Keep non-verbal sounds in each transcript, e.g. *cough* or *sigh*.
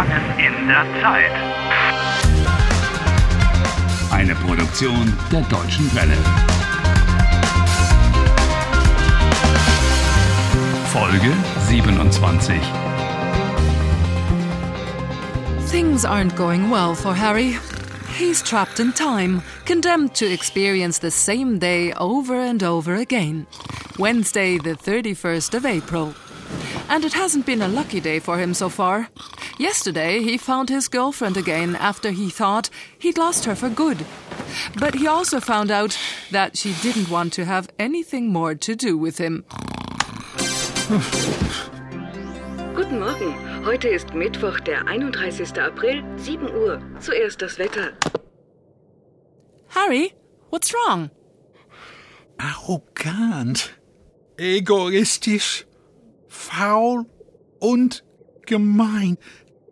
Gefangen in der Zeit. Eine Produktion der Deutschen Welle. Folge 27. Things aren't going well for Harry. He's trapped in time, condemned to experience the same day over and over again. Wednesday, the 31st of April. And it hasn't been a lucky day for him so far. Yesterday, he found his girlfriend again after he thought he'd lost her for good. But he also found out that she didn't want to have anything more to do with him. Guten Morgen. Heute ist Mittwoch, der 31. April, 7 Uhr. Zuerst das Wetter. Harry, what's wrong? Arrogant, egoistisch, faul und gemein.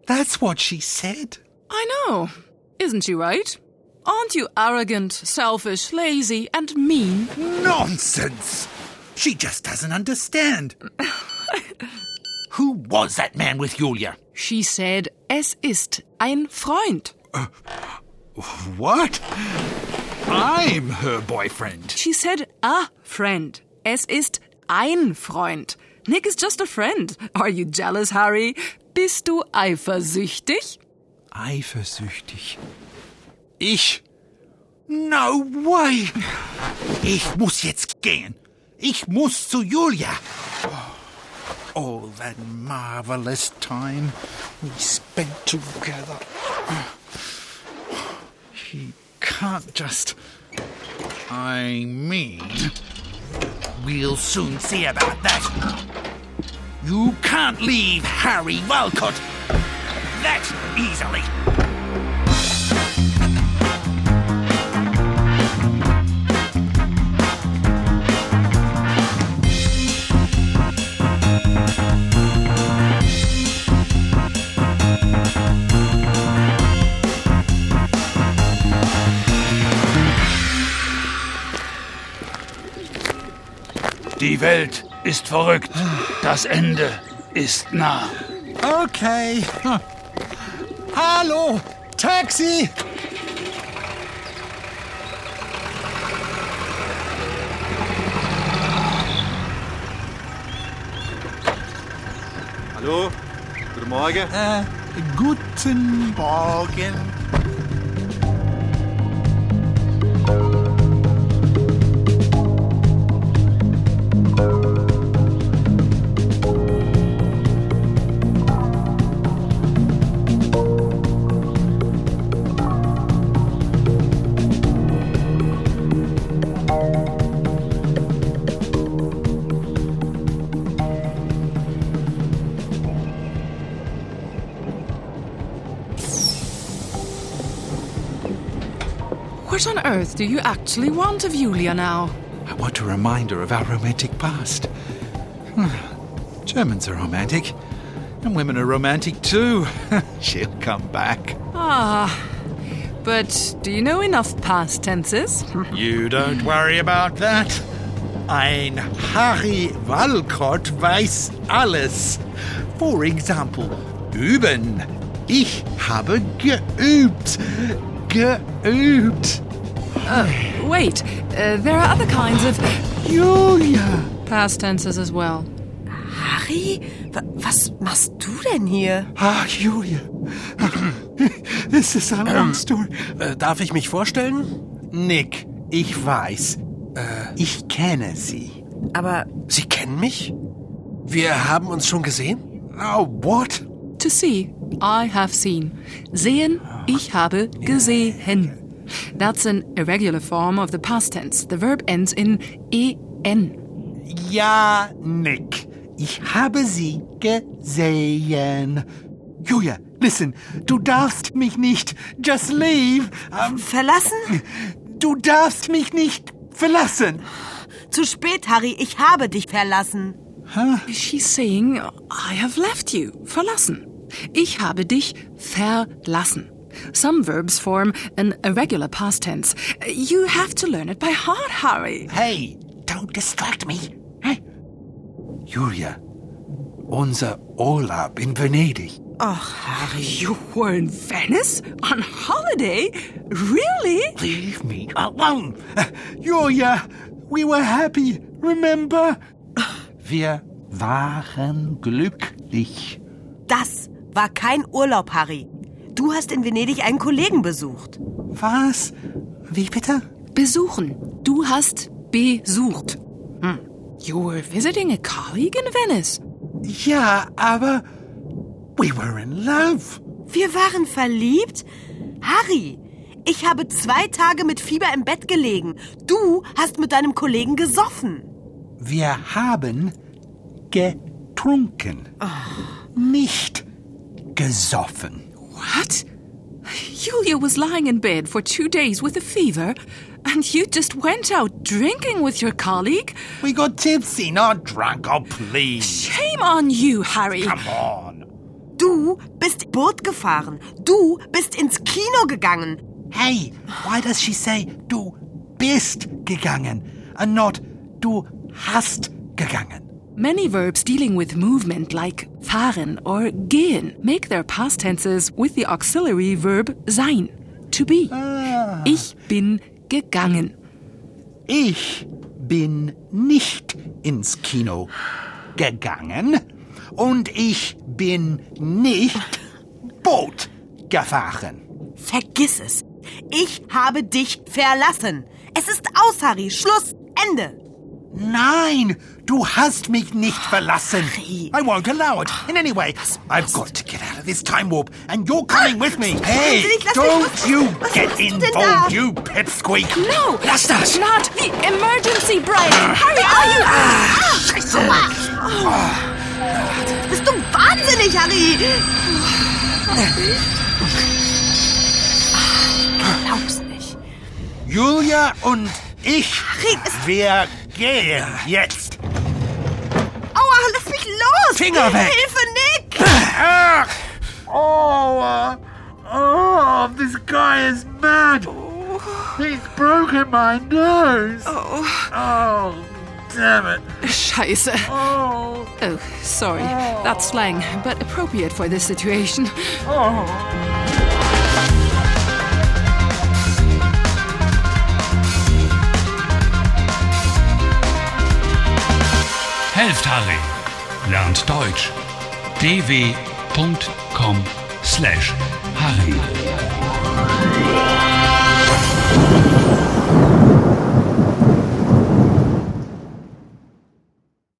That's what she said. I know. Isn't she right? Aren't you arrogant, selfish, lazy, and mean? Nonsense! She just doesn't understand. *laughs* Who was that man with Julia? She said, es ist ein Freund. Uh, what? I'm her boyfriend. She said, a friend. Es ist ein Freund. Nick is just a friend. Are you jealous, Harry? Bist du eifersüchtig? Eifersüchtig. Ich? No way! Ich muss jetzt gehen. Ich muss zu Julia. All that marvelous time we spent together. He can't just. I mean. We'll soon see about that. You can't leave Harry Walcott that easily. Die Welt ist verrückt. Das Ende ist nah. Okay. Hallo, Taxi! Hallo, guten Morgen. Äh, guten Morgen. What on earth do you actually want of Julia now? I want a reminder of our romantic past. Germans are romantic, and women are romantic too. *laughs* She'll come back. Ah, but do you know enough past tenses? *laughs* You don't worry about that. Ein Harry Walcott weiß alles. For example, üben. Ich habe geübt. Geübt. Wait, uh, there are other kinds of Julia. past tenses as well. Harry, wa- was machst du denn hier? Ah, Julia. This is a long story. Äh, darf ich mich vorstellen? Nick, ich weiß. Ich kenne sie. Aber Sie kennen mich? Wir haben uns schon gesehen? Oh, what? To see, I have seen. Sehen, ich habe gesehen. That's an irregular form of the past tense. The verb ends in en. Ja, Nick. Ich habe sie gesehen. Julia, listen. Du darfst mich nicht. Just leave. Ähm, verlassen? du darfst mich nicht verlassen. Zu spät, Harry, ich habe dich verlassen. She's saying, I have left you. Verlassen. Ich habe dich verlassen. Some verbs form an irregular past tense. You have to learn it by heart, Harry. Hey, don't distract me. Hey. Julia, unser Urlaub in Venedig. Oh, Harry. You were in Venice? On holiday? Really? Leave me alone. Julia, we were happy, remember? Wir waren glücklich. Das war kein Urlaub, Harry. Du hast in Venedig einen Kollegen besucht. Was? Wie bitte? Besuchen. Du hast besucht. Hm. You were visiting a colleague in Venice. Ja, aber we were in love. Wir waren verliebt? Harry, ich habe zwei Tage mit Fieber im Bett gelegen. Du hast mit deinem Kollegen gesoffen. Wir haben getrunken. Nicht gesoffen. What? Julia was lying in bed for two days with a fever, and you just went out drinking with your colleague? We got tipsy, not drunk. Oh, please. Shame on you, Harry. Come on. Du bist Boot gefahren. Du bist ins Kino gegangen. Hey, why does she say du bist gegangen and not du hast gegangen? Many verbs dealing with movement, like fahren or gehen, make their past tenses with the auxiliary verb sein, to be. Ich bin gegangen. Ich bin nicht ins Kino gegangen und ich bin nicht Boot gefahren. Vergiss es. Ich habe dich verlassen. Es ist aus, Harry. Schluss. Ende. Nein, du hast mich nicht verlassen. Harry. I won't allow it. In any way, I've got to get out of this time warp, and you're coming with me. Hey, don't you get involved, you pipsqueak. No! Lass das. Not the emergency brake! Harry, are you. Scheiße. Bist du wahnsinnig, Harry? Glaub's nicht. Julia und ich, Harry, es- wir gehen jetzt. Aua, lass mich los! Finger weg. Hilfe, Nick! Ah! *sighs* Oh, uh, oh, this guy is mad. He's broken my nose. Oh, Oh, damn it. Scheiße. Oh, Oh, sorry. That's slang, but appropriate for this situation. Helft Harry. Lernt Deutsch. dw.com slash Harry.